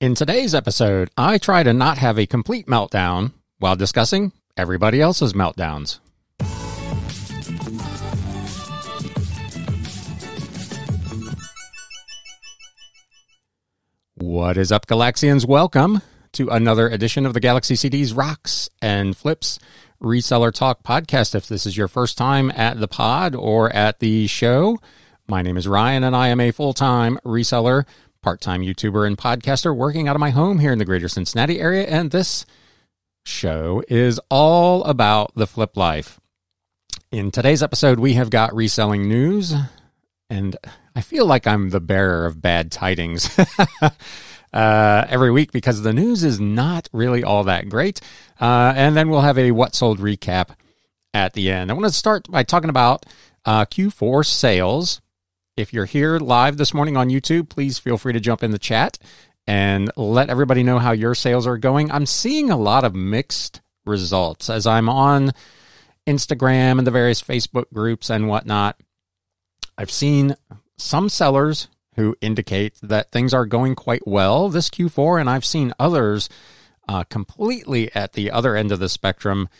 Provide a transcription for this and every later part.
In today's episode, I try to not have a complete meltdown while discussing everybody else's meltdowns. What is up, Galaxians? Welcome to another edition of the Galaxy CDs Rocks and Flips Reseller Talk podcast. If this is your first time at the pod or at the show, my name is Ryan and I am a full time reseller part time YouTuber and podcaster working out of my home here in the greater Cincinnati area. And this show is all about the flip life. In today's episode, we have got reselling news, and I feel like I'm the bearer of bad tidings. uh, every week because the news is not really all that great. Uh, and then we'll have a what sold recap at the end. I want to start by talking about uh, Q4 sales. If you're here live this morning on YouTube, please feel free to jump in the chat and let everybody know how your sales are going. I'm seeing a lot of mixed results as I'm on Instagram and the various Facebook groups and whatnot. I've seen some sellers who indicate that things are going quite well this Q4, and I've seen others uh, completely at the other end of the spectrum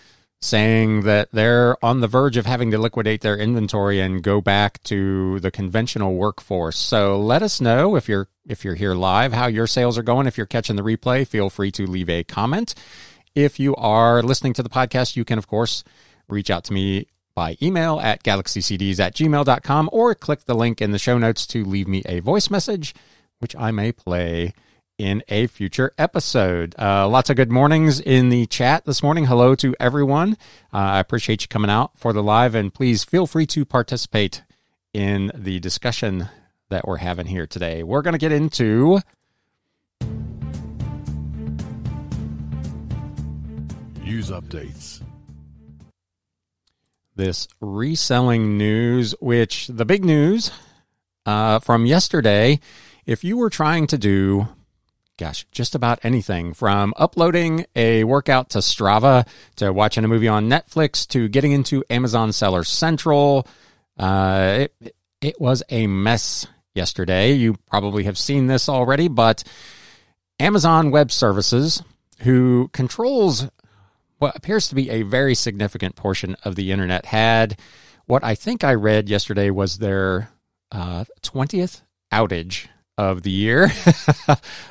saying that they're on the verge of having to liquidate their inventory and go back to the conventional workforce. So let us know if you're if you're here live how your sales are going. If you're catching the replay, feel free to leave a comment. If you are listening to the podcast, you can of course reach out to me by email at galaxycds at gmail.com or click the link in the show notes to leave me a voice message, which I may play in a future episode. Uh, lots of good mornings in the chat this morning. Hello to everyone. Uh, I appreciate you coming out for the live, and please feel free to participate in the discussion that we're having here today. We're going to get into. News updates. This reselling news, which the big news uh, from yesterday, if you were trying to do gosh, just about anything from uploading a workout to Strava to watching a movie on Netflix to getting into Amazon Seller Central. Uh, it, it was a mess yesterday. You probably have seen this already, but Amazon Web Services, who controls what appears to be a very significant portion of the internet, had what I think I read yesterday was their uh, 20th outage of the year.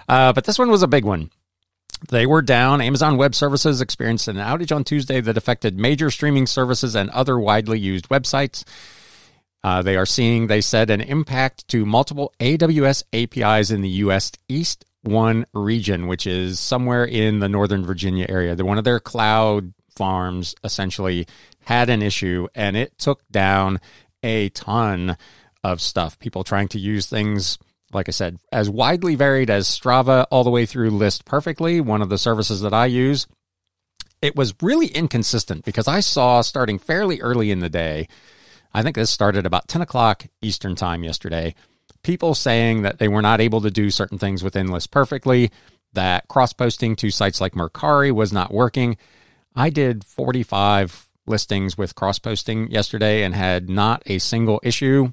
uh, but this one was a big one. They were down. Amazon Web Services experienced an outage on Tuesday that affected major streaming services and other widely used websites. Uh, they are seeing, they said, an impact to multiple AWS APIs in the U.S. East One region, which is somewhere in the Northern Virginia area. One of their cloud farms essentially had an issue and it took down a ton of stuff. People trying to use things like I said, as widely varied as Strava all the way through List Perfectly, one of the services that I use. It was really inconsistent because I saw starting fairly early in the day, I think this started about 10 o'clock Eastern time yesterday, people saying that they were not able to do certain things within List Perfectly, that cross posting to sites like Mercari was not working. I did 45 listings with cross posting yesterday and had not a single issue.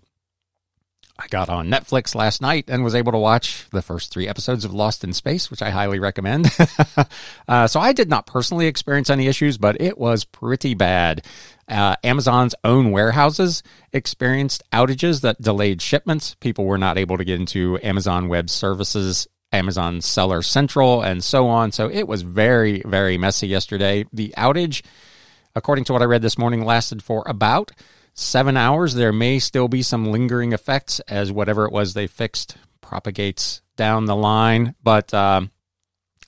I got on Netflix last night and was able to watch the first three episodes of Lost in Space, which I highly recommend. uh, so I did not personally experience any issues, but it was pretty bad. Uh, Amazon's own warehouses experienced outages that delayed shipments. People were not able to get into Amazon Web Services, Amazon Seller Central, and so on. So it was very, very messy yesterday. The outage, according to what I read this morning, lasted for about seven hours, there may still be some lingering effects as whatever it was they fixed propagates down the line. But um,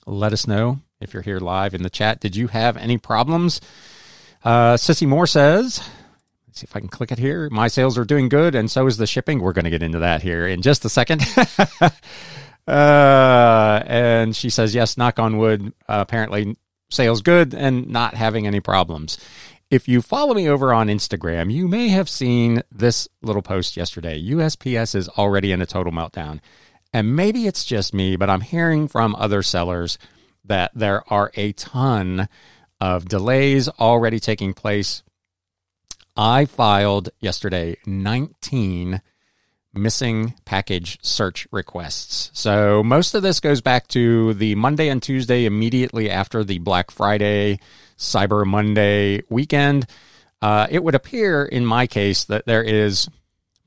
let us know if you're here live in the chat. Did you have any problems? Uh, Sissy Moore says, let's see if I can click it here. My sales are doing good, and so is the shipping. We're going to get into that here in just a second. uh, and she says, yes, knock on wood. Uh, apparently, sales good and not having any problems. If you follow me over on Instagram, you may have seen this little post yesterday. USPS is already in a total meltdown. And maybe it's just me, but I'm hearing from other sellers that there are a ton of delays already taking place. I filed yesterday 19 missing package search requests. So most of this goes back to the Monday and Tuesday immediately after the Black Friday, Cyber Monday weekend. Uh, it would appear in my case that there is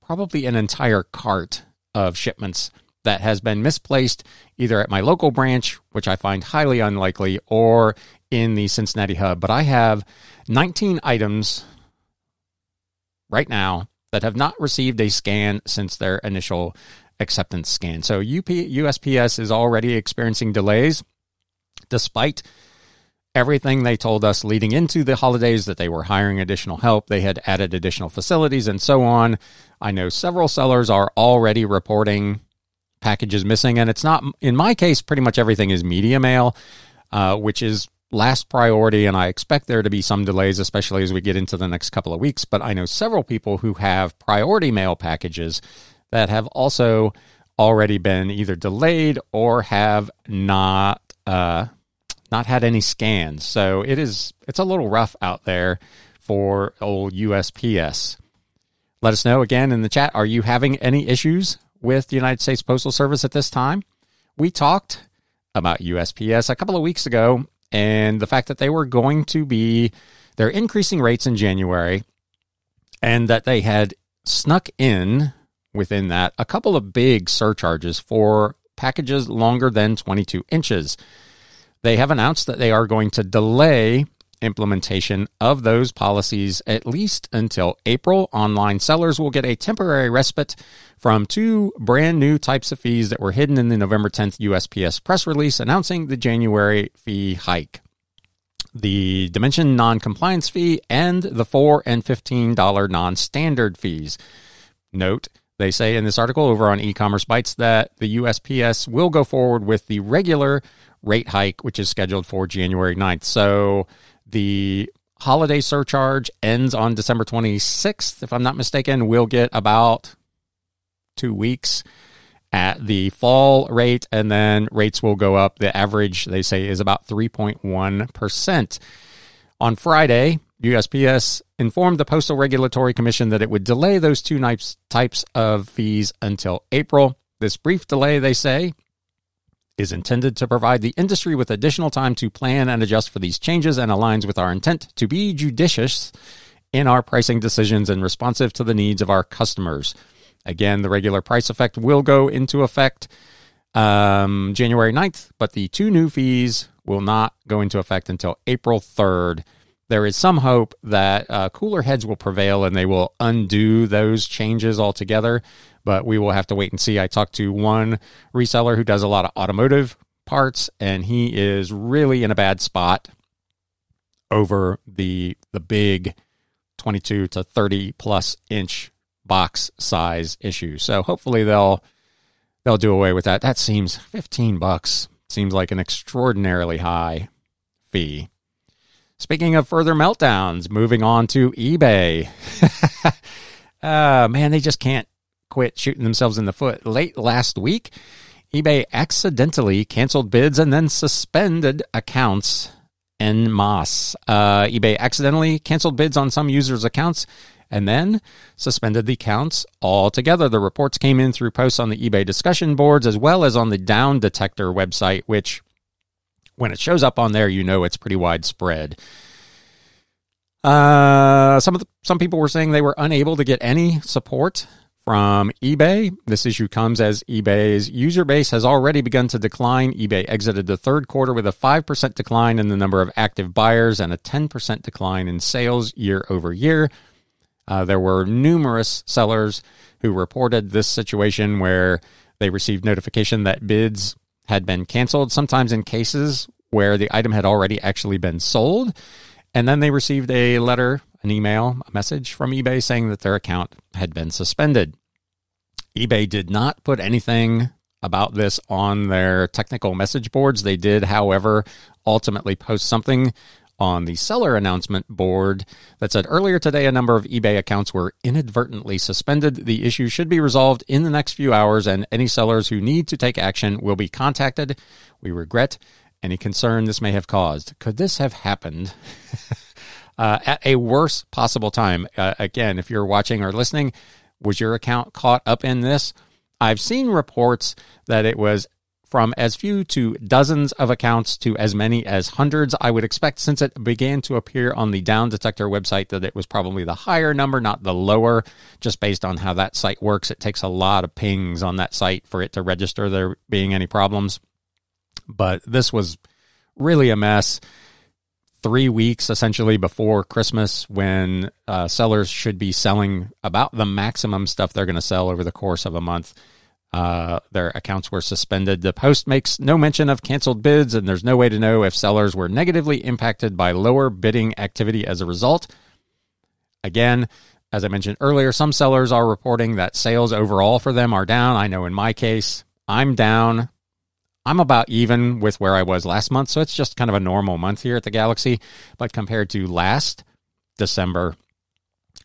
probably an entire cart of shipments that has been misplaced either at my local branch, which I find highly unlikely, or in the Cincinnati hub. But I have 19 items right now that have not received a scan since their initial acceptance scan. So UP, USPS is already experiencing delays despite everything they told us leading into the holidays that they were hiring additional help, they had added additional facilities and so on. I know several sellers are already reporting packages missing, and it's not, in my case, pretty much everything is media mail, uh, which is last priority, and I expect there to be some delays, especially as we get into the next couple of weeks. But I know several people who have priority mail packages that have also already been either delayed or have not uh, not had any scans. So it is it's a little rough out there for old USPS. Let us know again in the chat. Are you having any issues with the United States Postal Service at this time? We talked about USPS a couple of weeks ago and the fact that they were going to be they're increasing rates in January and that they had snuck in within that a couple of big surcharges for packages longer than 22 inches. They have announced that they are going to delay implementation of those policies at least until April. Online sellers will get a temporary respite from two brand new types of fees that were hidden in the November 10th USPS press release announcing the January fee hike. The Dimension non compliance fee and the 4 and $15 non standard fees. Note, they say in this article over on e commerce bytes that the USPS will go forward with the regular rate hike, which is scheduled for January 9th. So the holiday surcharge ends on December 26th. If I'm not mistaken, we'll get about two weeks at the fall rate, and then rates will go up. The average, they say, is about 3.1%. On Friday, USPS informed the Postal Regulatory Commission that it would delay those two types of fees until April. This brief delay, they say, is intended to provide the industry with additional time to plan and adjust for these changes and aligns with our intent to be judicious in our pricing decisions and responsive to the needs of our customers. Again, the regular price effect will go into effect um, January 9th, but the two new fees will not go into effect until April 3rd. There is some hope that uh, cooler heads will prevail and they will undo those changes altogether but we will have to wait and see. I talked to one reseller who does a lot of automotive parts, and he is really in a bad spot over the the big 22 to 30 plus inch box size issue. So hopefully they'll they'll do away with that. That seems 15 bucks seems like an extraordinarily high fee. Speaking of further meltdowns, moving on to eBay. uh, man, they just can't quit shooting themselves in the foot. Late last week, eBay accidentally canceled bids and then suspended accounts en masse. Uh, eBay accidentally canceled bids on some users' accounts and then suspended the accounts altogether. The reports came in through posts on the eBay discussion boards as well as on the Down Detector website, which, when it shows up on there, you know it's pretty widespread. Uh, some of the, some people were saying they were unable to get any support from eBay. This issue comes as eBay's user base has already begun to decline. eBay exited the third quarter with a 5% decline in the number of active buyers and a 10% decline in sales year over year. Uh, there were numerous sellers who reported this situation where they received notification that bids had been canceled, sometimes in cases where the item had already actually been sold. And then they received a letter an email, a message from eBay saying that their account had been suspended. eBay did not put anything about this on their technical message boards. They did, however, ultimately post something on the seller announcement board that said earlier today a number of eBay accounts were inadvertently suspended. The issue should be resolved in the next few hours, and any sellers who need to take action will be contacted. We regret any concern this may have caused. Could this have happened? uh, at a worse possible time. Uh, again, if you're watching or listening, Was your account caught up in this? I've seen reports that it was from as few to dozens of accounts to as many as hundreds. I would expect since it began to appear on the Down Detector website that it was probably the higher number, not the lower, just based on how that site works. It takes a lot of pings on that site for it to register there being any problems. But this was really a mess. Three weeks essentially before Christmas, when uh, sellers should be selling about the maximum stuff they're going to sell over the course of a month uh, their accounts were suspended. The post makes no mention of canceled bids, and there's no way to know if sellers were negatively impacted by lower bidding activity as a result. Again, as I mentioned earlier, some sellers are reporting that sales overall for them are down. I know in my case, I'm down. I'm about even with where I was last month, so it's just kind of a normal month here at the Galaxy. But compared to last December,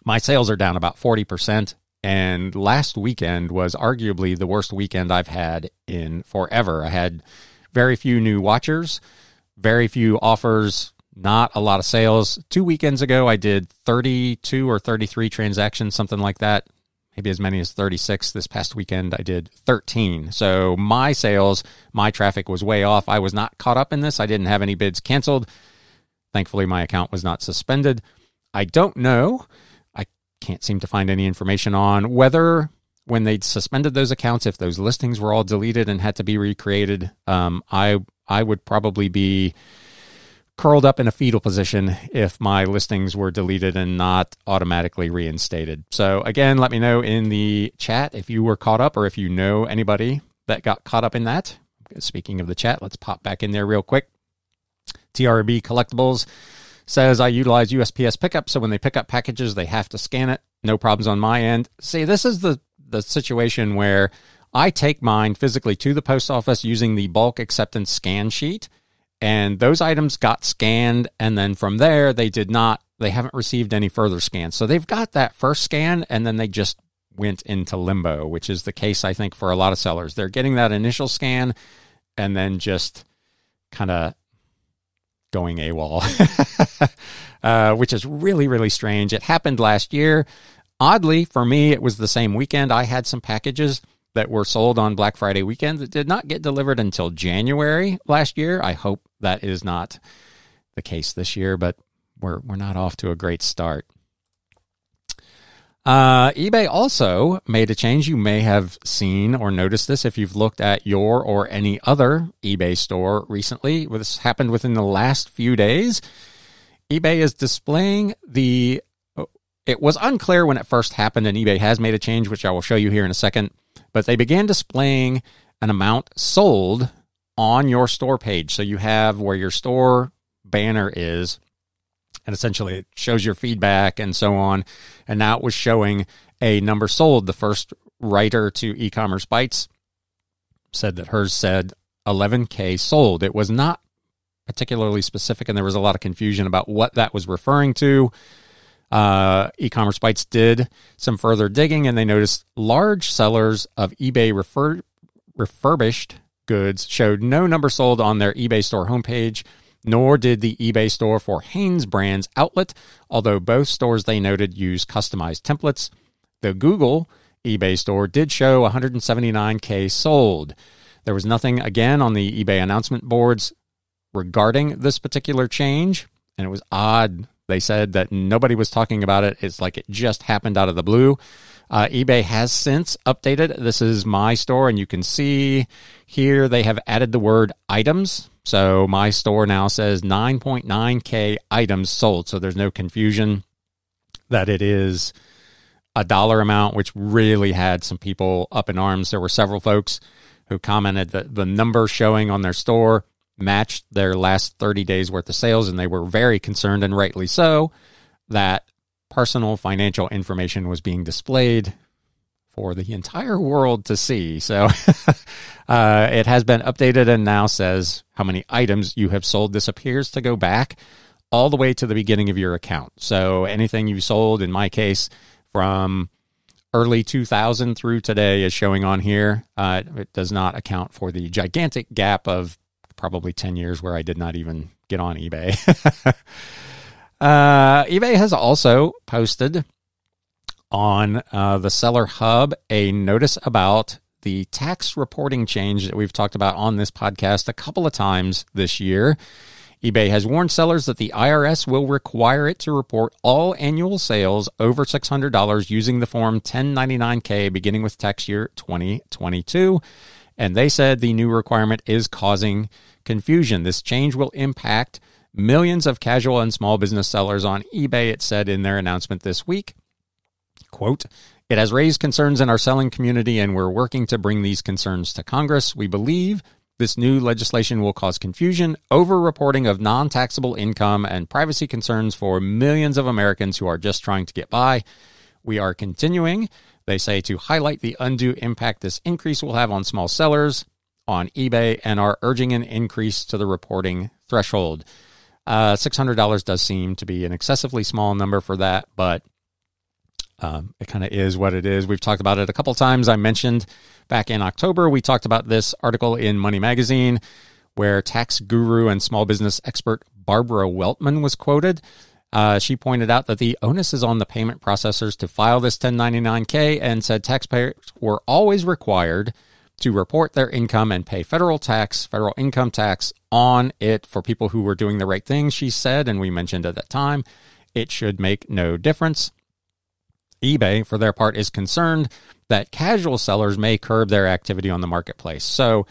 my sales are down about 40%. And last weekend was arguably the worst weekend I've had in forever. I had very few new watchers, very few offers, not a lot of sales. Two weekends ago, I did 32 or 33 transactions, something like that. Maybe as many as 36. This past weekend, I did 13. So my sales, my traffic was way off. I was not caught up in this. I didn't have any bids canceled. Thankfully, my account was not suspended. I don't know I can't seem to find any information on whether when they suspended those accounts, if those listings were all deleted and had to be recreated, um, I I would probably be curled up in a fetal position if my listings were deleted and not automatically reinstated. So again, let me know in the chat if you were caught up or if you know anybody that got caught up in that. Speaking of the chat, let's pop back in there real quick. TRB Collectibles says I utilize USPS pickup, so when they pick up packages, they have to scan it. No problems on my end. See, this is the the situation where I take mine physically to the post office using the bulk acceptance scan sheet, and those items got scanned, and then from there they did not. They haven't received any further scans, so they've got that first scan, and then they just went into limbo, which is the case I think for a lot of sellers. They're getting that initial scan, and then just kind of going AWOL, uh, which is really, really strange. It happened last year. Oddly, for me, it was the same weekend. I had some packages that were sold on Black Friday weekend that did not get delivered until January last year. I hope that is not the case this year, but we're we're not off to a great start. Uh, eBay also made a change. You may have seen or noticed this if you've looked at your or any other eBay store recently. This happened within the last few days. eBay is displaying the. It was unclear when it first happened, and eBay has made a change, which I will show you here in a second. But they began displaying an amount sold on your store page. So you have where your store banner is and essentially it shows your feedback and so on. And now it was showing a number sold. The first writer to e-commerce bytes said that hers said 11k sold. It was not particularly specific, and there was a lot of confusion about what that was referring to. Uh, e-commerce bytes did some further digging, and they noticed large sellers of eBay refer- refurbished goods showed no number sold on their eBay store homepage nor did the eBay store for Hanes Brands outlet, although both stores they noted use customized templates. The Google eBay store did show 179K sold. There was nothing again on the eBay announcement boards regarding this particular change, and it was odd. They said that nobody was talking about it. It's like it just happened out of the blue. Uh, eBay has since updated. This is my store, and you can see here they have added the word items so my store now says 9.9K items sold. So there's no confusion that it is a dollar amount, which really had some people up in arms. There were several folks who commented that the number showing on their store matched their last 30 days worth of sales, and they were very concerned, and rightly so, that personal financial information was being displayed for the entire world to see. So uh, it has been updated and now says how many items you have sold. This appears to go back all the way to the beginning of your account. So anything you sold, in my case, from early 2000 through today is showing on here. Uh, it does not account for the gigantic gap of probably 10 years where I did not even get on eBay. uh, eBay has also posted on uh, the Seller Hub a notice about the tax reporting change that we've talked about on this podcast a couple of times this year. eBay has warned sellers that the IRS will require it to report all annual sales over $600 using the form 1099K beginning with tax year 2022. And they said the new requirement is causing confusion. This change will impact millions of casual and small business sellers on eBay, it said in their announcement this week. Quote, it has raised concerns in our selling community, and we're working to bring these concerns to Congress. We believe this new legislation will cause confusion, over reporting of non taxable income, and privacy concerns for millions of Americans who are just trying to get by. We are continuing, they say, to highlight the undue impact this increase will have on small sellers on eBay and are urging an increase to the reporting threshold. Uh, $600 does seem to be an excessively small number for that, but um, it kind of is what it is. We've talked about it a couple times. I mentioned back in October, we talked about this article in Money Magazine where tax guru and small business expert Barbara Weltman was quoted. Uh, she pointed out that the onus is on the payment processors to file this 1099K and said taxpayers were always required to report their income and pay federal tax, federal income tax on it for people who were doing the right thing, she said, and we mentioned at that time it should make no difference. eBay, for their part, is concerned that casual sellers may curb their activity on the marketplace. So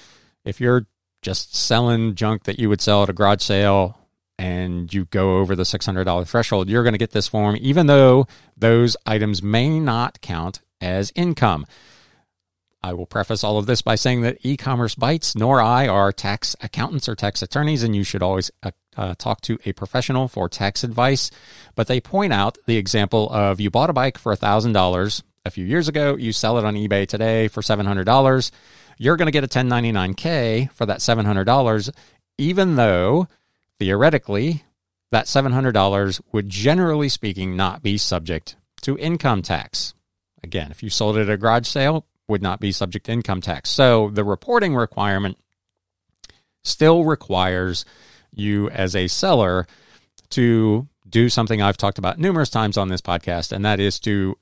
if you're just selling junk that you would sell at a garage sale and you go over the $600 threshold, you're going to get this form, even though those items may not count as income. I will preface all of this by saying that e commerce bytes nor I are tax accountants or tax attorneys, and you should always uh, uh, talk to a professional for tax advice. But they point out the example of you bought a bike for $1,000 a few years ago, you sell it on eBay today for $700. You're going to get a 1099K for that $700, even though theoretically that $700 would generally speaking not be subject to income tax. Again, if you sold it at a garage sale, would not be subject to income tax. So the reporting requirement still requires you as a seller to do something I've talked about numerous times on this podcast, and that is to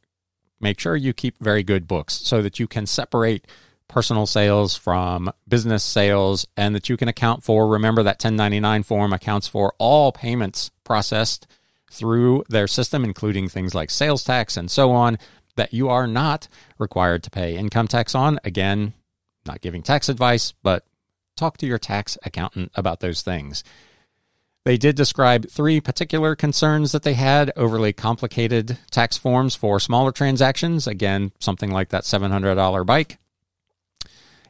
make sure you keep very good books so that you can separate personal sales from business sales and that you can account for. Remember that 1099 form accounts for all payments processed through their system, including things like sales tax and so on that you are not required to pay income tax on. Again, not giving tax advice, but talk to your tax accountant about those things. They did describe three particular concerns that they had overly complicated tax forms for smaller transactions. Again, something like that $700 bike.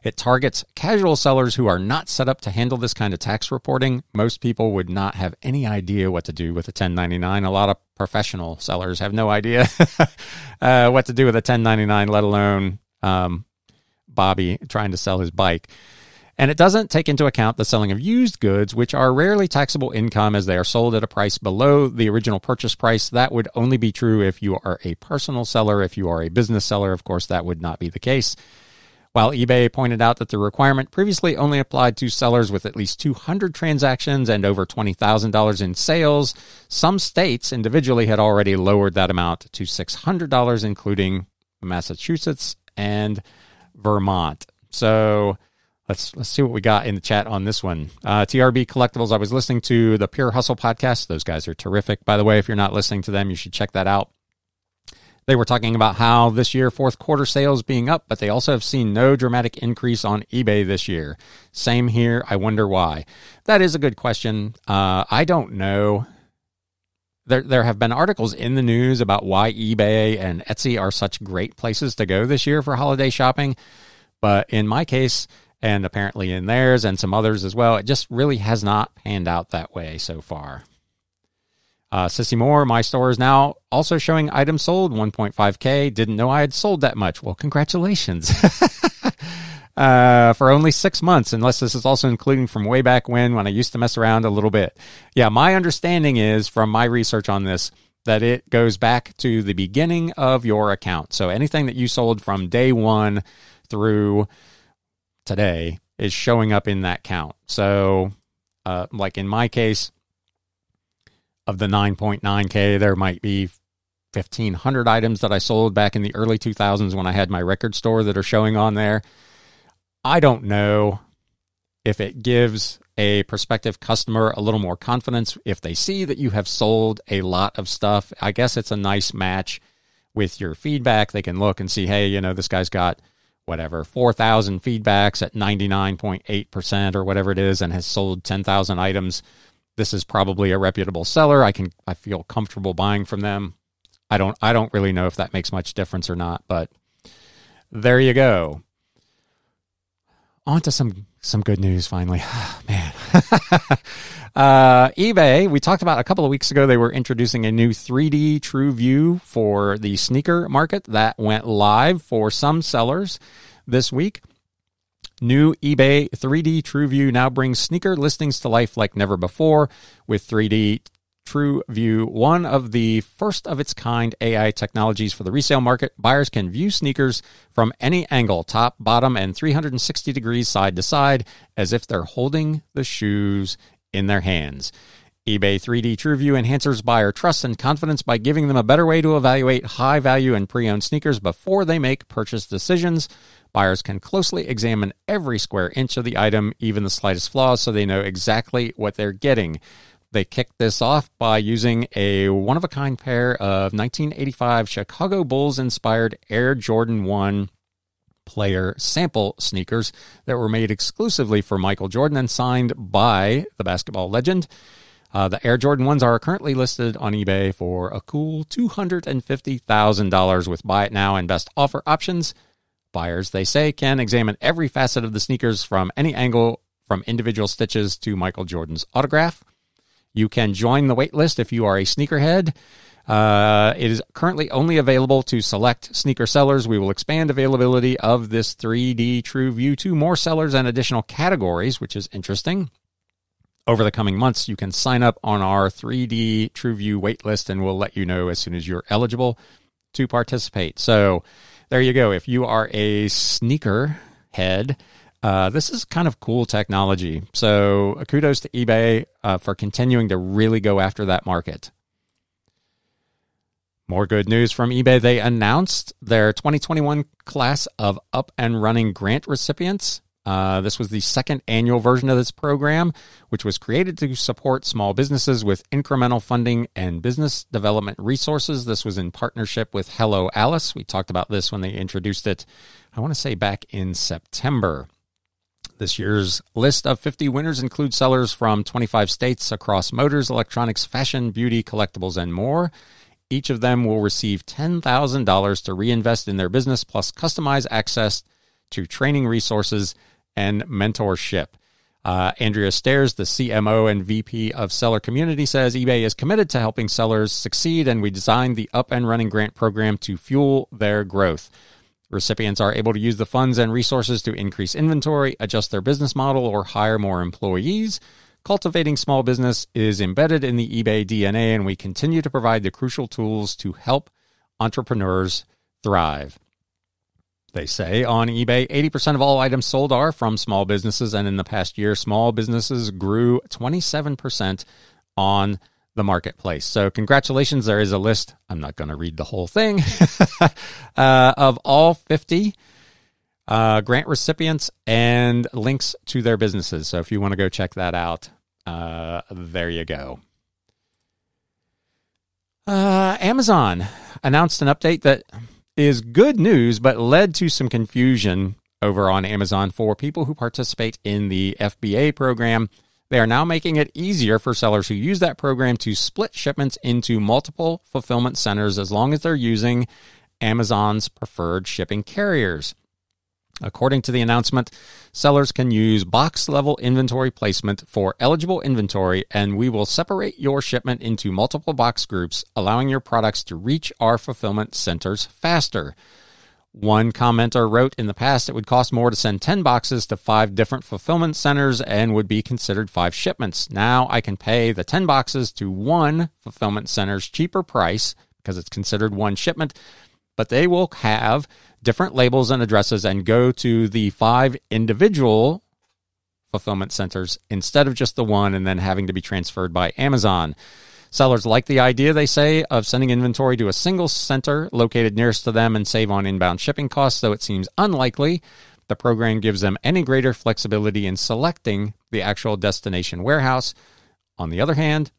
It targets casual sellers who are not set up to handle this kind of tax reporting. Most people would not have any idea what to do with a 1099. A lot of professional sellers have no idea uh, what to do with a 1099, let alone um, Bobby trying to sell his bike. And it doesn't take into account the selling of used goods, which are rarely taxable income as they are sold at a price below the original purchase price. That would only be true if you are a personal seller. If you are a business seller, of course, that would not be the case. While eBay pointed out that the requirement previously only applied to sellers with at least 200 transactions and over $20,000 in sales, some states individually had already lowered that amount to $600, including Massachusetts and Vermont. So let's let's see what we got in the chat on this one. Uh, TRB Collectibles. I was listening to the Pure Hustle podcast. Those guys are terrific. By the way, if you're not listening to them, you should check that out. They were talking about how this year fourth quarter sales being up, but they also have seen no dramatic increase on eBay this year. Same here. I wonder why. That is a good question. Uh, I don't know. There, there have been articles in the news about why eBay and Etsy are such great places to go this year for holiday shopping. But in my case, and apparently in theirs and some others as well, it just really has not panned out that way so far. Uh, Sissy Moore, my store is now also showing items sold 1.5K. Didn't know I had sold that much. Well, congratulations. uh, for only six months, unless this is also including from way back when, when I used to mess around a little bit. Yeah, my understanding is from my research on this that it goes back to the beginning of your account. So anything that you sold from day one through today is showing up in that count. So, uh, like in my case, of the 9.9K, there might be 1,500 items that I sold back in the early 2000s when I had my record store that are showing on there. I don't know if it gives a prospective customer a little more confidence if they see that you have sold a lot of stuff. I guess it's a nice match with your feedback. They can look and see, hey, you know, this guy's got whatever 4,000 feedbacks at 99.8% or whatever it is and has sold 10,000 items. This is probably a reputable seller. I can I feel comfortable buying from them. I don't I don't really know if that makes much difference or not, but there you go. On to some some good news finally. Man. uh, eBay, we talked about a couple of weeks ago, they were introducing a new 3D True View for the sneaker market that went live for some sellers this week. New eBay 3D True View now brings sneaker listings to life like never before with 3D True View, one of the first of its kind AI technologies for the resale market. Buyers can view sneakers from any angle, top, bottom, and 360 degrees side to side, as if they're holding the shoes in their hands. eBay 3D TrueView enhances buyer trust and confidence by giving them a better way to evaluate high value and pre owned sneakers before they make purchase decisions. Buyers can closely examine every square inch of the item, even the slightest flaws, so they know exactly what they're getting. They kicked this off by using a one of a kind pair of 1985 Chicago Bulls inspired Air Jordan 1 player sample sneakers that were made exclusively for Michael Jordan and signed by the basketball legend. Uh, the Air Jordan 1s are currently listed on eBay for a cool $250,000 with buy it now and best offer options. Buyers, they say, can examine every facet of the sneakers from any angle, from individual stitches to Michael Jordan's autograph. You can join the waitlist if you are a sneakerhead. Uh, it is currently only available to select sneaker sellers. We will expand availability of this 3D True View to more sellers and additional categories, which is interesting. Over the coming months, you can sign up on our 3D True View waitlist, and we'll let you know as soon as you're eligible to participate. So, there you go. If you are a sneaker head, uh, this is kind of cool technology. So kudos to eBay uh, for continuing to really go after that market. More good news from eBay. They announced their 2021 class of up and running grant recipients. Uh, this was the second annual version of this program, which was created to support small businesses with incremental funding and business development resources. This was in partnership with Hello Alice. We talked about this when they introduced it, I want to say back in September. This year's list of 50 winners includes sellers from 25 states across motors, electronics, fashion, beauty, collectibles, and more. Each of them will receive $10,000 to reinvest in their business, plus customized access to training resources and mentorship. Uh, Andrea Stairs, the CMO and VP of Seller Community, says eBay is committed to helping sellers succeed, and we designed the Up and Running Grant program to fuel their growth. Recipients are able to use the funds and resources to increase inventory, adjust their business model, or hire more employees. Cultivating small business is embedded in the eBay DNA, and we continue to provide the crucial tools to help entrepreneurs thrive. They say on eBay, 80% of all items sold are from small businesses, and in the past year, small businesses grew 27% on the marketplace. So, congratulations. There is a list. I'm not going to read the whole thing uh, of all 50 uh, grant recipients and links to their businesses. So, if you want to go check that out, uh, there you go. Uh, Amazon announced an update that is good news, but led to some confusion over on Amazon for people who participate in the FBA program. They are now making it easier for sellers who use that program to split shipments into multiple fulfillment centers as long as they're using Amazon's preferred shipping carriers. According to the announcement, sellers can use box level inventory placement for eligible inventory, and we will separate your shipment into multiple box groups, allowing your products to reach our fulfillment centers faster. One commenter wrote in the past it would cost more to send 10 boxes to five different fulfillment centers and would be considered five shipments. Now I can pay the 10 boxes to one fulfillment center's cheaper price because it's considered one shipment, but they will have different labels and addresses and go to the five individual fulfillment centers instead of just the one and then having to be transferred by Amazon. Sellers like the idea, they say, of sending inventory to a single center located nearest to them and save on inbound shipping costs, though it seems unlikely the program gives them any greater flexibility in selecting the actual destination warehouse. On the other hand,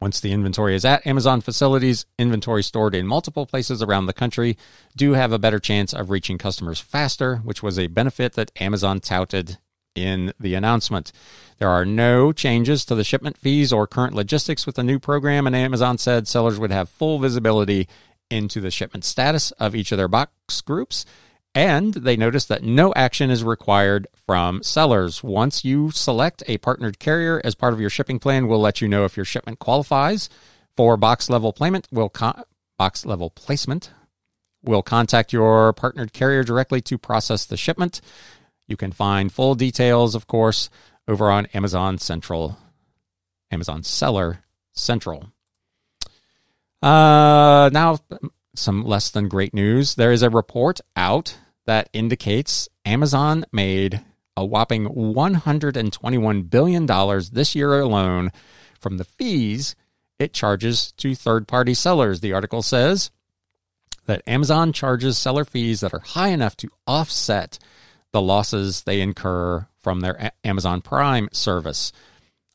once the inventory is at Amazon facilities, inventory stored in multiple places around the country do have a better chance of reaching customers faster, which was a benefit that Amazon touted in the announcement. There are no changes to the shipment fees or current logistics with the new program, and Amazon said sellers would have full visibility into the shipment status of each of their box groups and they notice that no action is required from sellers. Once you select a partnered carrier as part of your shipping plan, we'll let you know if your shipment qualifies for box level payment. Will con- box level placement. We'll contact your partnered carrier directly to process the shipment. You can find full details, of course, over on Amazon Central, Amazon Seller Central. Uh, now, some less than great news. There is a report out that indicates Amazon made a whopping $121 billion this year alone from the fees it charges to third party sellers. The article says that Amazon charges seller fees that are high enough to offset the losses they incur from their Amazon Prime service.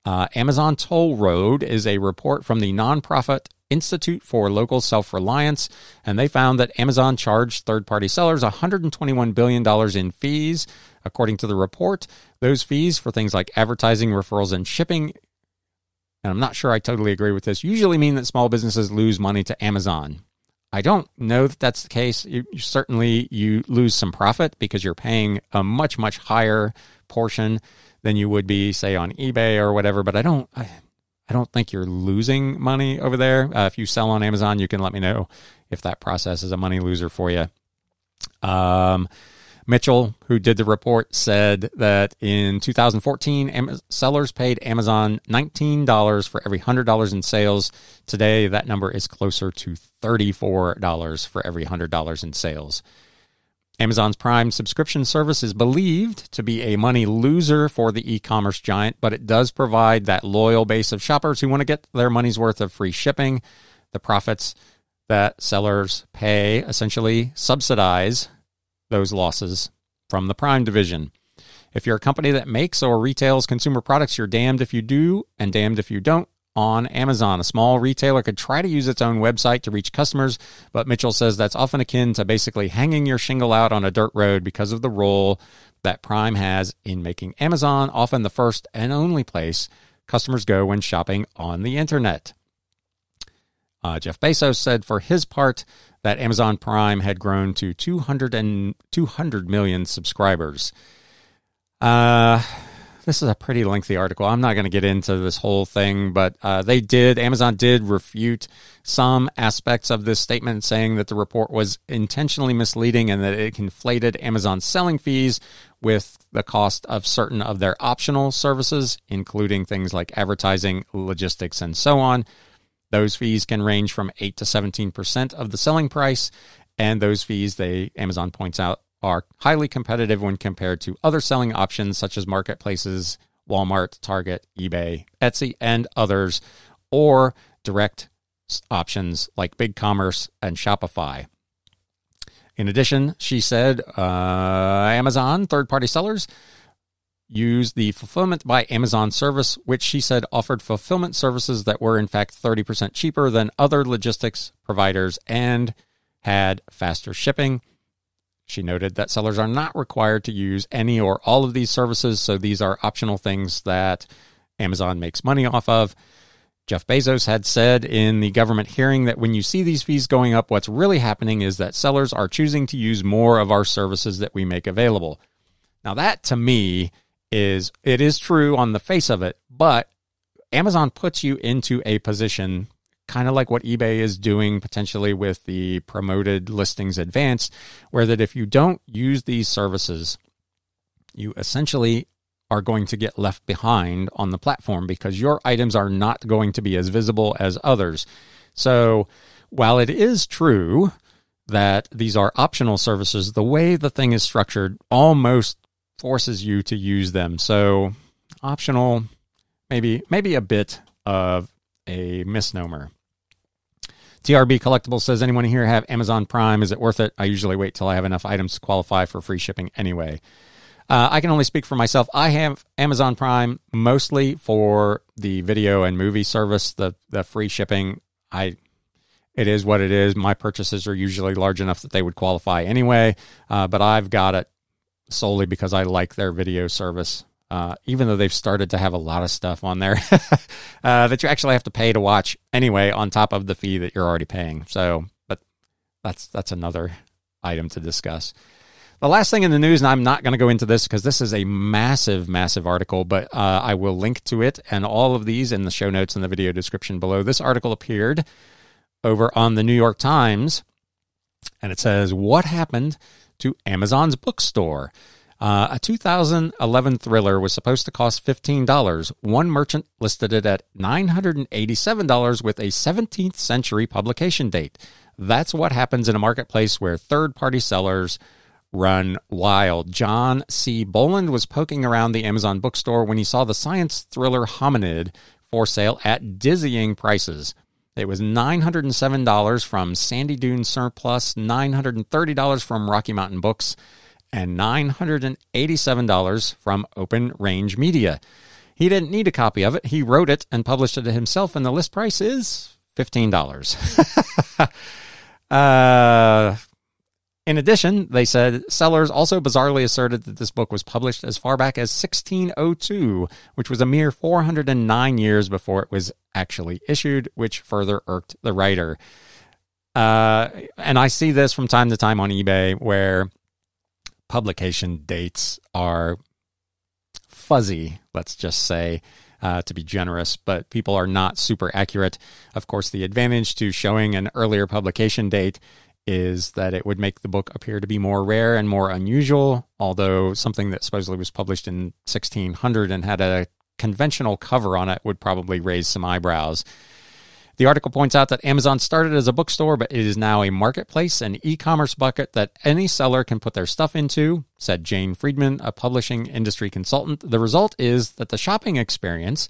Uh, Amazon Toll Road is a report from the nonprofit Institute for Local Self Reliance, and they found that Amazon charged third party sellers $121 billion in fees. According to the report, those fees for things like advertising, referrals, and shipping, and I'm not sure I totally agree with this, usually mean that small businesses lose money to Amazon. I don't know that that's the case. You, certainly you lose some profit because you're paying a much much higher portion than you would be say on eBay or whatever. But I don't. I, I don't think you're losing money over there. Uh, if you sell on Amazon, you can let me know if that process is a money loser for you. Um, Mitchell, who did the report, said that in 2014, Am- sellers paid Amazon $19 for every $100 in sales. Today, that number is closer to $34 for every $100 in sales. Amazon's Prime subscription service is believed to be a money loser for the e commerce giant, but it does provide that loyal base of shoppers who want to get their money's worth of free shipping. The profits that sellers pay essentially subsidize those losses from the Prime division. If you're a company that makes or retails consumer products, you're damned if you do and damned if you don't on Amazon. A small retailer could try to use its own website to reach customers, but Mitchell says that's often akin to basically hanging your shingle out on a dirt road because of the role that Prime has in making Amazon often the first and only place customers go when shopping on the internet. Uh, Jeff Bezos said for his part that Amazon Prime had grown to 200, and 200 million subscribers. Uh, this is a pretty lengthy article. I'm not going to get into this whole thing, but uh, they did, Amazon did refute some aspects of this statement, saying that the report was intentionally misleading and that it conflated Amazon's selling fees with the cost of certain of their optional services, including things like advertising, logistics, and so on. Those fees can range from 8 to 17% of the selling price, and those fees, they Amazon points out, are highly competitive when compared to other selling options such as marketplaces, Walmart, Target, eBay, Etsy, and others, or direct options like BigCommerce and Shopify. In addition, she said uh, Amazon third party sellers use the Fulfillment by Amazon service, which she said offered fulfillment services that were in fact 30% cheaper than other logistics providers and had faster shipping. She noted that sellers are not required to use any or all of these services, so these are optional things that Amazon makes money off of. Jeff Bezos had said in the government hearing that when you see these fees going up, what's really happening is that sellers are choosing to use more of our services that we make available. Now, that to me is it is true on the face of it, but Amazon puts you into a position kind of like what eBay is doing potentially with the promoted listings advanced, where that if you don't use these services, you essentially are going to get left behind on the platform because your items are not going to be as visible as others. So while it is true that these are optional services, the way the thing is structured almost forces you to use them. So optional, maybe maybe a bit of a misnomer. TRB Collectibles says, anyone here have Amazon Prime? Is it worth it? I usually wait till I have enough items to qualify for free shipping anyway. Uh, I can only speak for myself. I have Amazon Prime mostly for the video and movie service, the the free shipping. I it is what it is. My purchases are usually large enough that they would qualify anyway, uh, but I've got it solely because I like their video service. Uh, even though they've started to have a lot of stuff on there uh, that you actually have to pay to watch anyway, on top of the fee that you're already paying. So, but that's that's another item to discuss. The last thing in the news, and I'm not going to go into this because this is a massive, massive article, but uh, I will link to it and all of these in the show notes and the video description below. This article appeared over on the New York Times, and it says, What happened to Amazon's bookstore? Uh, a 2011 thriller was supposed to cost $15. One merchant listed it at $987 with a 17th century publication date. That's what happens in a marketplace where third party sellers run wild. John C. Boland was poking around the Amazon bookstore when he saw the science thriller Hominid for sale at dizzying prices. It was $907 from Sandy Dune Surplus, $930 from Rocky Mountain Books, and $987 from Open Range Media. He didn't need a copy of it. He wrote it and published it himself, and the list price is $15. uh, in addition, they said sellers also bizarrely asserted that this book was published as far back as 1602, which was a mere 409 years before it was actually issued, which further irked the writer. Uh, and I see this from time to time on eBay where publication dates are fuzzy, let's just say. Uh, to be generous, but people are not super accurate. Of course, the advantage to showing an earlier publication date is that it would make the book appear to be more rare and more unusual, although something that supposedly was published in 1600 and had a conventional cover on it would probably raise some eyebrows. The article points out that Amazon started as a bookstore, but it is now a marketplace, an e commerce bucket that any seller can put their stuff into, said Jane Friedman, a publishing industry consultant. The result is that the shopping experience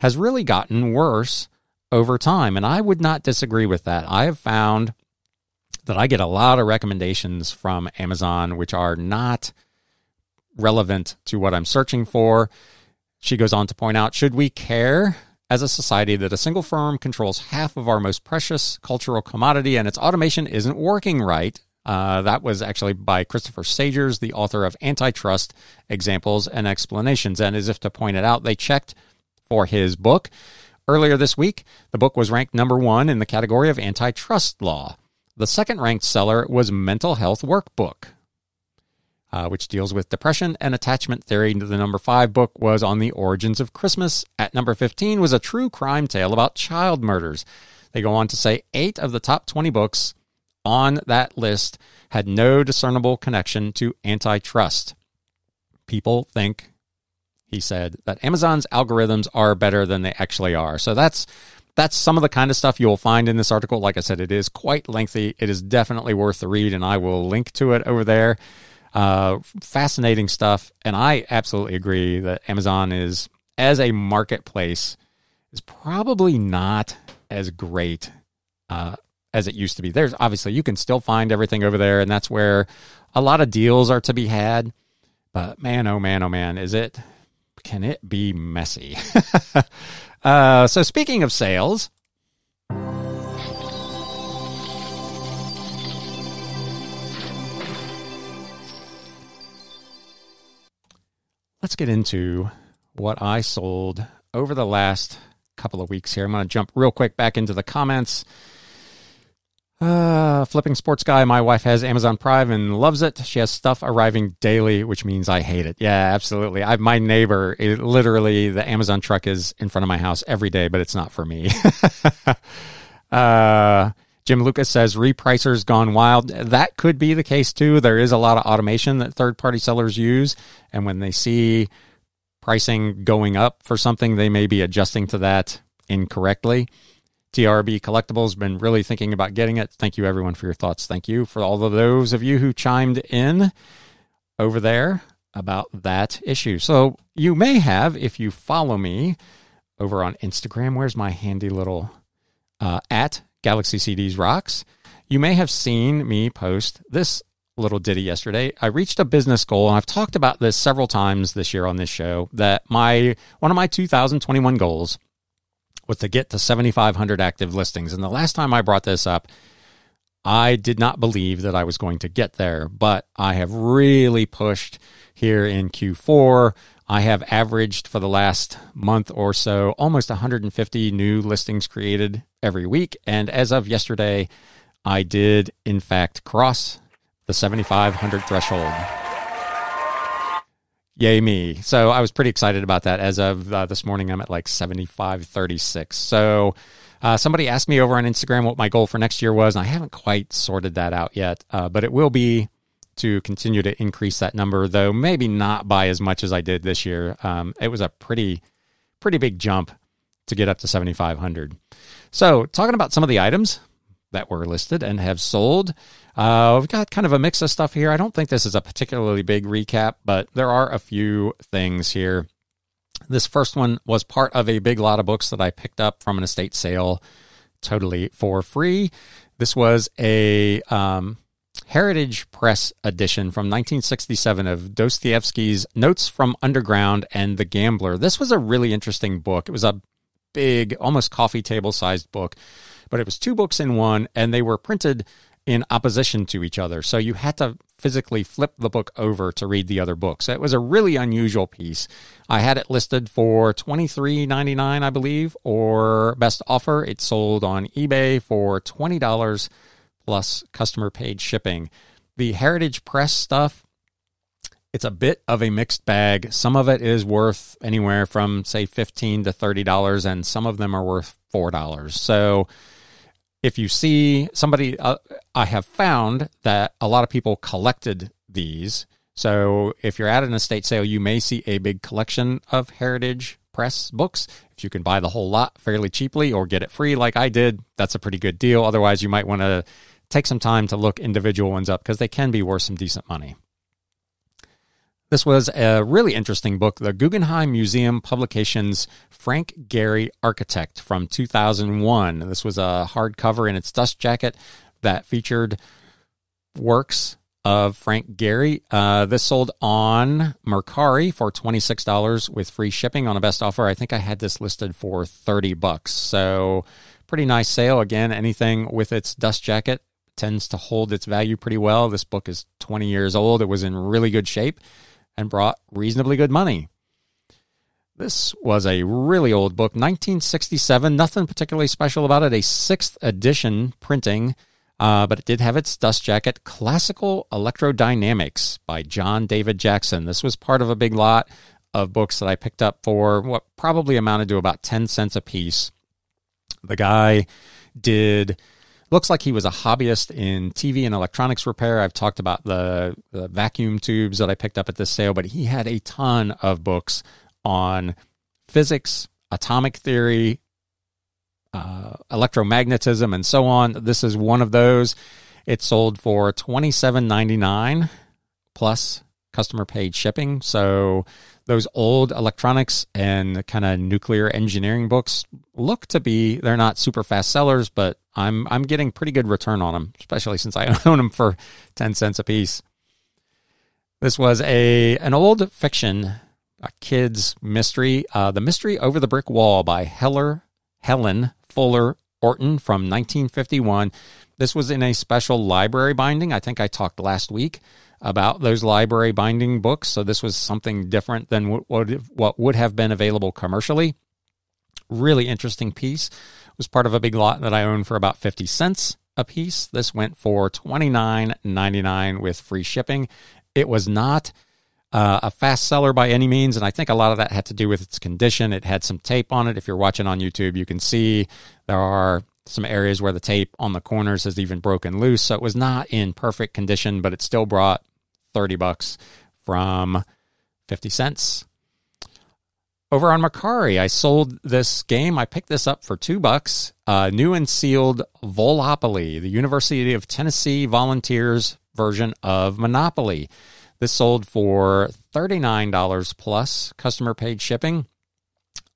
has really gotten worse over time, and I would not disagree with that. I have found that I get a lot of recommendations from Amazon, which are not relevant to what I'm searching for. She goes on to point out should we care as a society that a single firm controls half of our most precious cultural commodity and its automation isn't working right? Uh, that was actually by Christopher Sagers, the author of Antitrust Examples and Explanations. And as if to point it out, they checked for his book. Earlier this week, the book was ranked number one in the category of antitrust law. The second ranked seller was Mental Health Workbook, uh, which deals with depression and attachment theory. The number five book was on the origins of Christmas. At number 15 was a true crime tale about child murders. They go on to say eight of the top 20 books on that list had no discernible connection to antitrust. People think, he said, that Amazon's algorithms are better than they actually are. So that's that's some of the kind of stuff you'll find in this article. Like I said, it is quite lengthy. It is definitely worth the read, and I will link to it over there. Uh, fascinating stuff, and I absolutely agree that Amazon is, as a marketplace, is probably not as great uh, as it used to be. There's obviously you can still find everything over there, and that's where a lot of deals are to be had. But man, oh man, oh man, is it? Can it be messy? Uh, so, speaking of sales, let's get into what I sold over the last couple of weeks here. I'm going to jump real quick back into the comments. Uh, flipping sports guy. My wife has Amazon Prime and loves it. She has stuff arriving daily, which means I hate it. Yeah, absolutely. I my neighbor. It, literally, the Amazon truck is in front of my house every day, but it's not for me. uh, Jim Lucas says repricers gone wild. That could be the case too. There is a lot of automation that third party sellers use, and when they see pricing going up for something, they may be adjusting to that incorrectly. TRB Collectibles been really thinking about getting it. Thank you, everyone, for your thoughts. Thank you for all of those of you who chimed in over there about that issue. So you may have, if you follow me over on Instagram. Where's my handy little uh, at Galaxy CDs Rocks? You may have seen me post this little ditty yesterday. I reached a business goal, and I've talked about this several times this year on this show. That my one of my 2021 goals was to get to 7,500 active listings. And the last time I brought this up, I did not believe that I was going to get there, but I have really pushed here in Q4. I have averaged for the last month or so almost 150 new listings created every week. And as of yesterday, I did in fact cross the 7,500 threshold. Yay me. So I was pretty excited about that. As of uh, this morning, I'm at like 7536. So uh, somebody asked me over on Instagram what my goal for next year was, and I haven't quite sorted that out yet, uh, but it will be to continue to increase that number, though maybe not by as much as I did this year. Um, it was a pretty, pretty big jump to get up to 7,500. So, talking about some of the items that were listed and have sold. Uh, we've got kind of a mix of stuff here. I don't think this is a particularly big recap, but there are a few things here. This first one was part of a big lot of books that I picked up from an estate sale totally for free. This was a um, Heritage Press edition from 1967 of Dostoevsky's Notes from Underground and The Gambler. This was a really interesting book. It was a big, almost coffee table sized book but it was two books in one, and they were printed in opposition to each other. So you had to physically flip the book over to read the other book. So It was a really unusual piece. I had it listed for twenty three ninety nine, I believe, or best offer. It sold on eBay for twenty dollars plus customer paid shipping. The Heritage Press stuff, it's a bit of a mixed bag. Some of it is worth anywhere from say fifteen to thirty dollars, and some of them are worth four dollars. So if you see somebody, uh, I have found that a lot of people collected these. So if you're at an estate sale, you may see a big collection of Heritage Press books. If you can buy the whole lot fairly cheaply or get it free, like I did, that's a pretty good deal. Otherwise, you might want to take some time to look individual ones up because they can be worth some decent money. This was a really interesting book, the Guggenheim Museum Publications Frank Gehry Architect from 2001. This was a hardcover in its dust jacket that featured works of Frank Gehry. Uh, this sold on Mercari for $26 with free shipping on a best offer. I think I had this listed for 30 bucks. So pretty nice sale. Again, anything with its dust jacket tends to hold its value pretty well. This book is 20 years old. It was in really good shape and brought reasonably good money. This was a really old book, 1967. Nothing particularly special about it. A sixth edition printing, uh, but it did have its dust jacket. Classical Electrodynamics by John David Jackson. This was part of a big lot of books that I picked up for what probably amounted to about 10 cents a piece. The guy did looks like he was a hobbyist in TV and electronics repair. I've talked about the, the, vacuum tubes that I picked up at this sale, but he had a ton of books on physics, atomic theory, uh, electromagnetism, and so on. This is one of those. It sold for twenty seven ninety nine plus customer paid shipping. So those old electronics and kind of nuclear engineering books look to be they're not super fast sellers, but I'm I'm getting pretty good return on them, especially since I own them for 10 cents a piece. This was a an old fiction, a kid's mystery, uh, The Mystery Over the Brick Wall by Heller Helen Fuller Orton from 1951. This was in a special library binding. I think I talked last week about those library binding books. So this was something different than what what would have been available commercially. Really interesting piece. Was part of a big lot that I owned for about 50 cents a piece. This went for $29.99 with free shipping. It was not uh, a fast seller by any means, and I think a lot of that had to do with its condition. It had some tape on it. If you're watching on YouTube, you can see there are some areas where the tape on the corners has even broken loose. So it was not in perfect condition, but it still brought 30 bucks from 50 cents. Over on Mercari, I sold this game. I picked this up for two bucks. Uh, new and sealed Volopoly, the University of Tennessee Volunteers version of Monopoly. This sold for $39 plus customer paid shipping.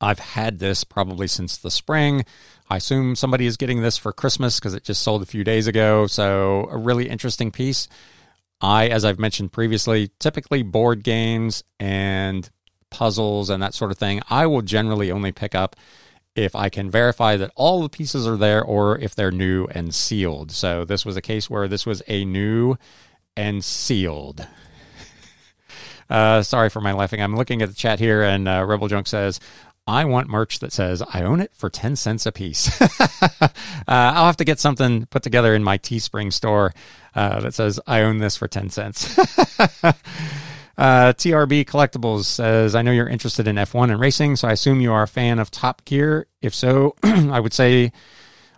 I've had this probably since the spring. I assume somebody is getting this for Christmas because it just sold a few days ago. So, a really interesting piece. I, as I've mentioned previously, typically board games and puzzles and that sort of thing, I will generally only pick up if I can verify that all the pieces are there or if they're new and sealed. So this was a case where this was a new and sealed. Uh, sorry for my laughing. I'm looking at the chat here, and uh, Rebel Junk says, I want merch that says I own it for 10 cents a piece. uh, I'll have to get something put together in my Teespring store uh, that says I own this for 10 cents. Uh, TRB Collectibles says, I know you're interested in F1 and racing, so I assume you are a fan of Top Gear. If so, I would say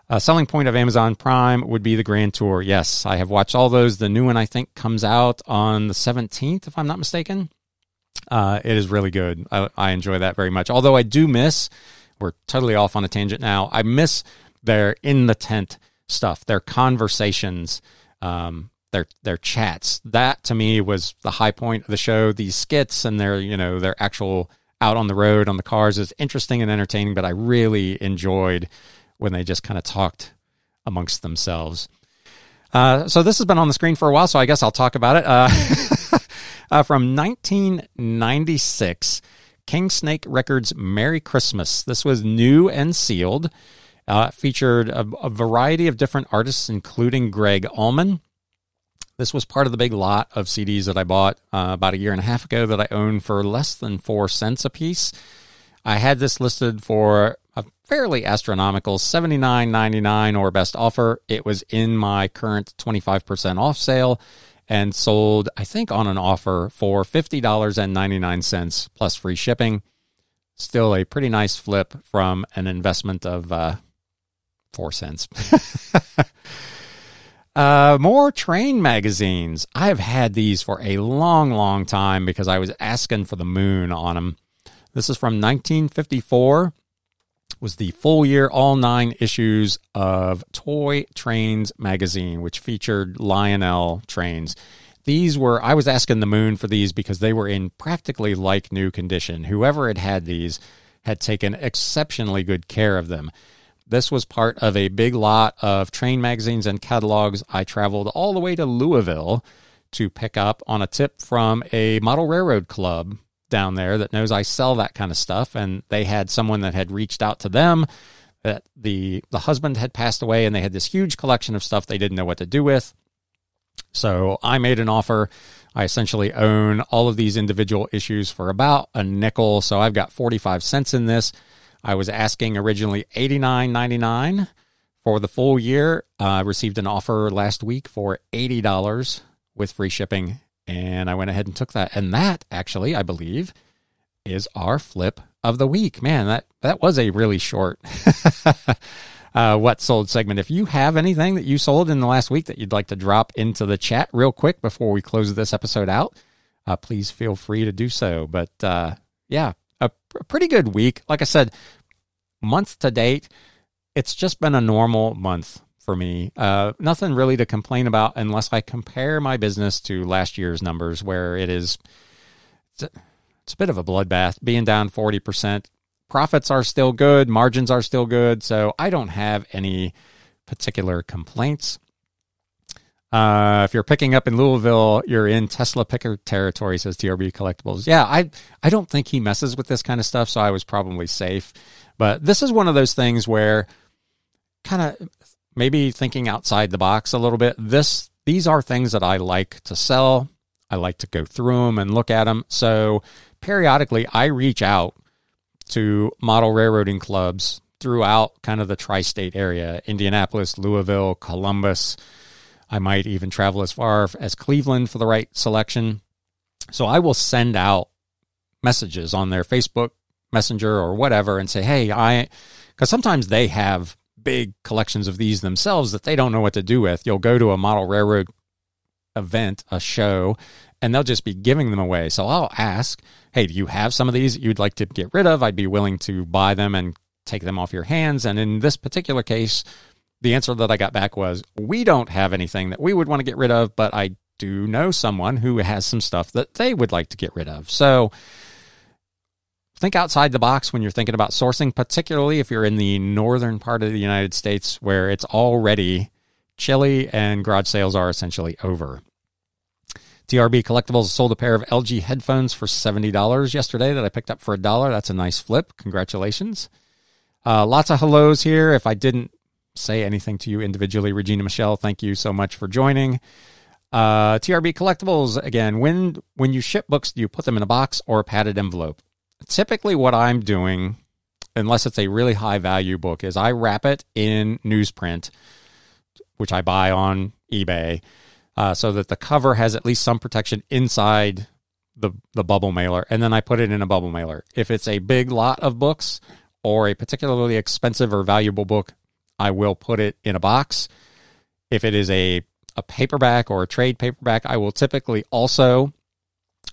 a selling point of Amazon Prime would be the Grand Tour. Yes, I have watched all those. The new one, I think, comes out on the 17th, if I'm not mistaken. Uh, it is really good. I, I enjoy that very much. Although I do miss, we're totally off on a tangent now. I miss their in the tent stuff, their conversations. Um, their their chats. That to me was the high point of the show. These skits and their you know their actual out on the road on the cars is interesting and entertaining. But I really enjoyed when they just kind of talked amongst themselves. Uh, so this has been on the screen for a while, so I guess I'll talk about it. Uh, uh, from 1996, King Snake Records "Merry Christmas." This was new and sealed. Uh, featured a, a, variety of different artists, including Gregg Allman, this was part of the big lot of CDs that I bought uh, about a year and a half ago that I owned for less than four cents a piece. I had this listed for a fairly astronomical $79.99 or best offer. It was in my current 25% off sale and sold, I think, on an offer for $50.99 plus free shipping. Still a pretty nice flip from an investment of uh, four cents. Uh, more train magazines. I have had these for a long, long time because I was asking for the moon on them. This is from 1954. Was the full year, all nine issues of Toy Trains magazine, which featured Lionel trains. These were, I was asking the moon for these because they were in practically like new condition. Whoever had had these had taken exceptionally good care of them. This was part of a big lot of train magazines and catalogs. I traveled all the way to Louisville to pick up on a tip from a model railroad club down there that knows I sell that kind of stuff. And they had someone that had reached out to them that the the husband had passed away and they had this huge collection of stuff they didn't know what to do with. So I made an offer. I essentially own all of these individual issues for about a nickel. So I've got 45 cents in this. I was asking originally eighty nine ninety nine for the full year. I uh, received an offer last week for eighty dollars with free shipping, and I went ahead and took that. And that actually, I believe, is our flip of the week. Man, that that was a really short. uh, what sold segment. If you have anything that you sold in the last week that you'd like to drop into the chat real quick before we close this episode out, uh, please feel free to do so. But uh, yeah, a, pretty good week. Like I said, month to date, it's just been a normal month for me. Uh, nothing really to complain about unless I compare my business to last year's numbers, where it is it's a, it's a bit of a bloodbath, being down forty percent. Profits are still good, margins are still good, so I don't have any particular complaints. Uh, if you're picking up in Louisville, you're in Tesla picker territory, says TRB Collectibles. Yeah, I I don't think he messes with this kind of stuff, so I was probably safe. But this is one of those things where kind of maybe thinking outside the box a little bit. This these are things that I like to sell. I like to go through them and look at them. So periodically I reach out to model railroading clubs throughout kind of the tri-state area, Indianapolis, Louisville, Columbus, I might even travel as far as Cleveland for the right selection. So I will send out messages on their Facebook Messenger or whatever and say, hey, I, because sometimes they have big collections of these themselves that they don't know what to do with. You'll go to a model railroad event, a show, and they'll just be giving them away. So I'll ask, hey, do you have some of these you'd like to get rid of? I'd be willing to buy them and take them off your hands. And in this particular case, the answer that I got back was, we don't have anything that we would want to get rid of, but I do know someone who has some stuff that they would like to get rid of. So think outside the box when you're thinking about sourcing, particularly if you're in the northern part of the United States where it's already chilly and garage sales are essentially over. TRB Collectibles sold a pair of LG headphones for $70 yesterday that I picked up for a dollar. That's a nice flip. Congratulations. Uh, lots of hellos here. If I didn't say anything to you individually, Regina Michelle, thank you so much for joining. Uh, TRB Collectibles, again, when, when you ship books, do you put them in a box or a padded envelope? Typically, what I'm doing, unless it's a really high value book, is I wrap it in newsprint, which I buy on eBay uh, so that the cover has at least some protection inside the the bubble mailer, and then I put it in a bubble mailer. If it's a big lot of books or a particularly expensive or valuable book, I will put it in a box. If it is a a paperback or a trade paperback, I will typically also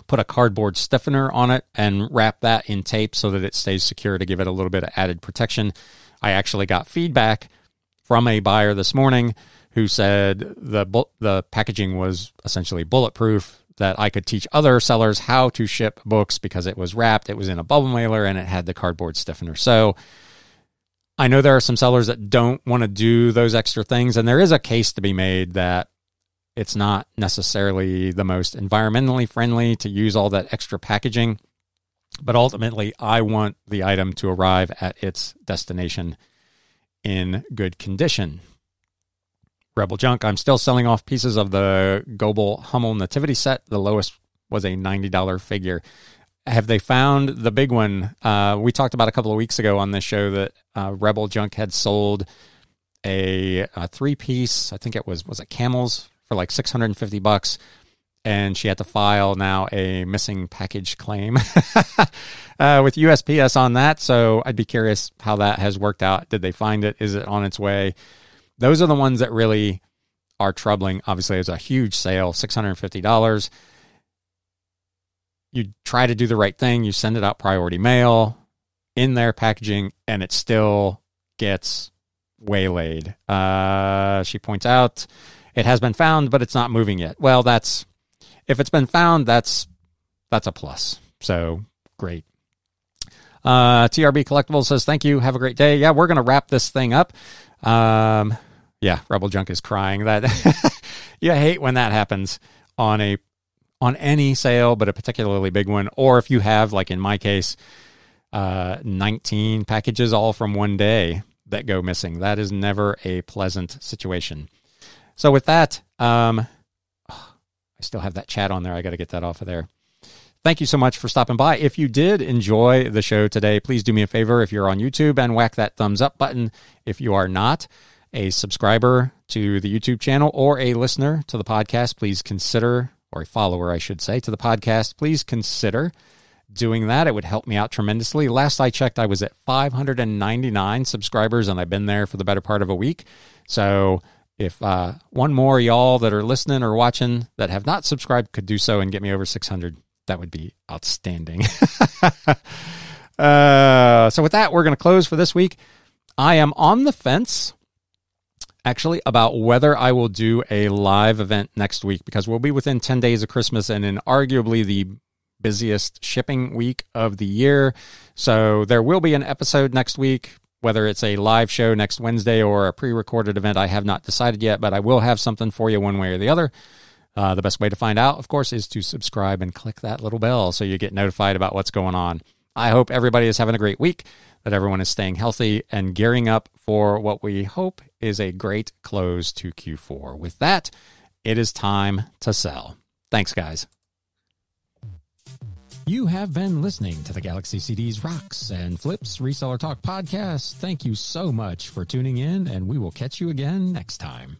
put a cardboard stiffener on it and wrap that in tape so that it stays secure to give it a little bit of added protection. I actually got feedback from a buyer this morning who said the the packaging was essentially bulletproof that I could teach other sellers how to ship books because it was wrapped, it was in a bubble mailer and it had the cardboard stiffener. So I know there are some sellers that don't want to do those extra things and there is a case to be made that it's not necessarily the most environmentally friendly to use all that extra packaging, but ultimately I want the item to arrive at its destination in good condition. Rebel Junk. I'm still selling off pieces of the Goebel Hummel Nativity set. The lowest was a $90 figure. Have they found the big one? Uh, we talked about a couple of weeks ago on this show that uh, Rebel Junk had sold a, a three piece. I think it was was it camels for like 650 bucks, and she had to file now a missing package claim uh, with USPS on that. So I'd be curious how that has worked out. Did they find it? Is it on its way? Those are the ones that really are troubling. Obviously, it's a huge sale, $650. You try to do the right thing, you send it out priority mail in their packaging, and it still gets waylaid. Uh, she points out it has been found, but it's not moving yet. Well, that's if it's been found, that's that's a plus. So great. Uh, TRB Collectibles says, Thank you. Have a great day. Yeah, we're going to wrap this thing up. Um, yeah, Rebel Junk is crying. That you hate when that happens on a on any sale, but a particularly big one, or if you have, like in my case, uh, 19 packages all from one day that go missing. That is never a pleasant situation. So with that, um, I still have that chat on there. I got to get that off of there. Thank you so much for stopping by. If you did enjoy the show today, please do me a favor if you're on YouTube and whack that thumbs up button. If you are not a subscriber to the YouTube channel or a listener to the podcast, please consider, or a follower, I should say, to the podcast, please consider doing that. It would help me out tremendously. Last I checked, I was at 599 subscribers, and I've been there for the better part of a week. So if uh, one more y'all that are listening or watching that have not subscribed could do so and get me over 600, that would be outstanding. uh, so, with that, we're going to close for this week. I am on the fence, actually, about whether I will do a live event next week because we'll be within 10 days of Christmas and in arguably the busiest shipping week of the year. So, there will be an episode next week. Whether it's a live show next Wednesday or a pre recorded event, I have not decided yet, but I will have something for you one way or the other. Uh, the best way to find out, of course, is to subscribe and click that little bell so you get notified about what's going on. I hope everybody is having a great week, that everyone is staying healthy and gearing up for what we hope is a great close to Q4. With that, it is time to sell. Thanks, guys. You have been listening to the Galaxy CDs Rocks and Flips Reseller Talk podcast. Thank you so much for tuning in, and we will catch you again next time.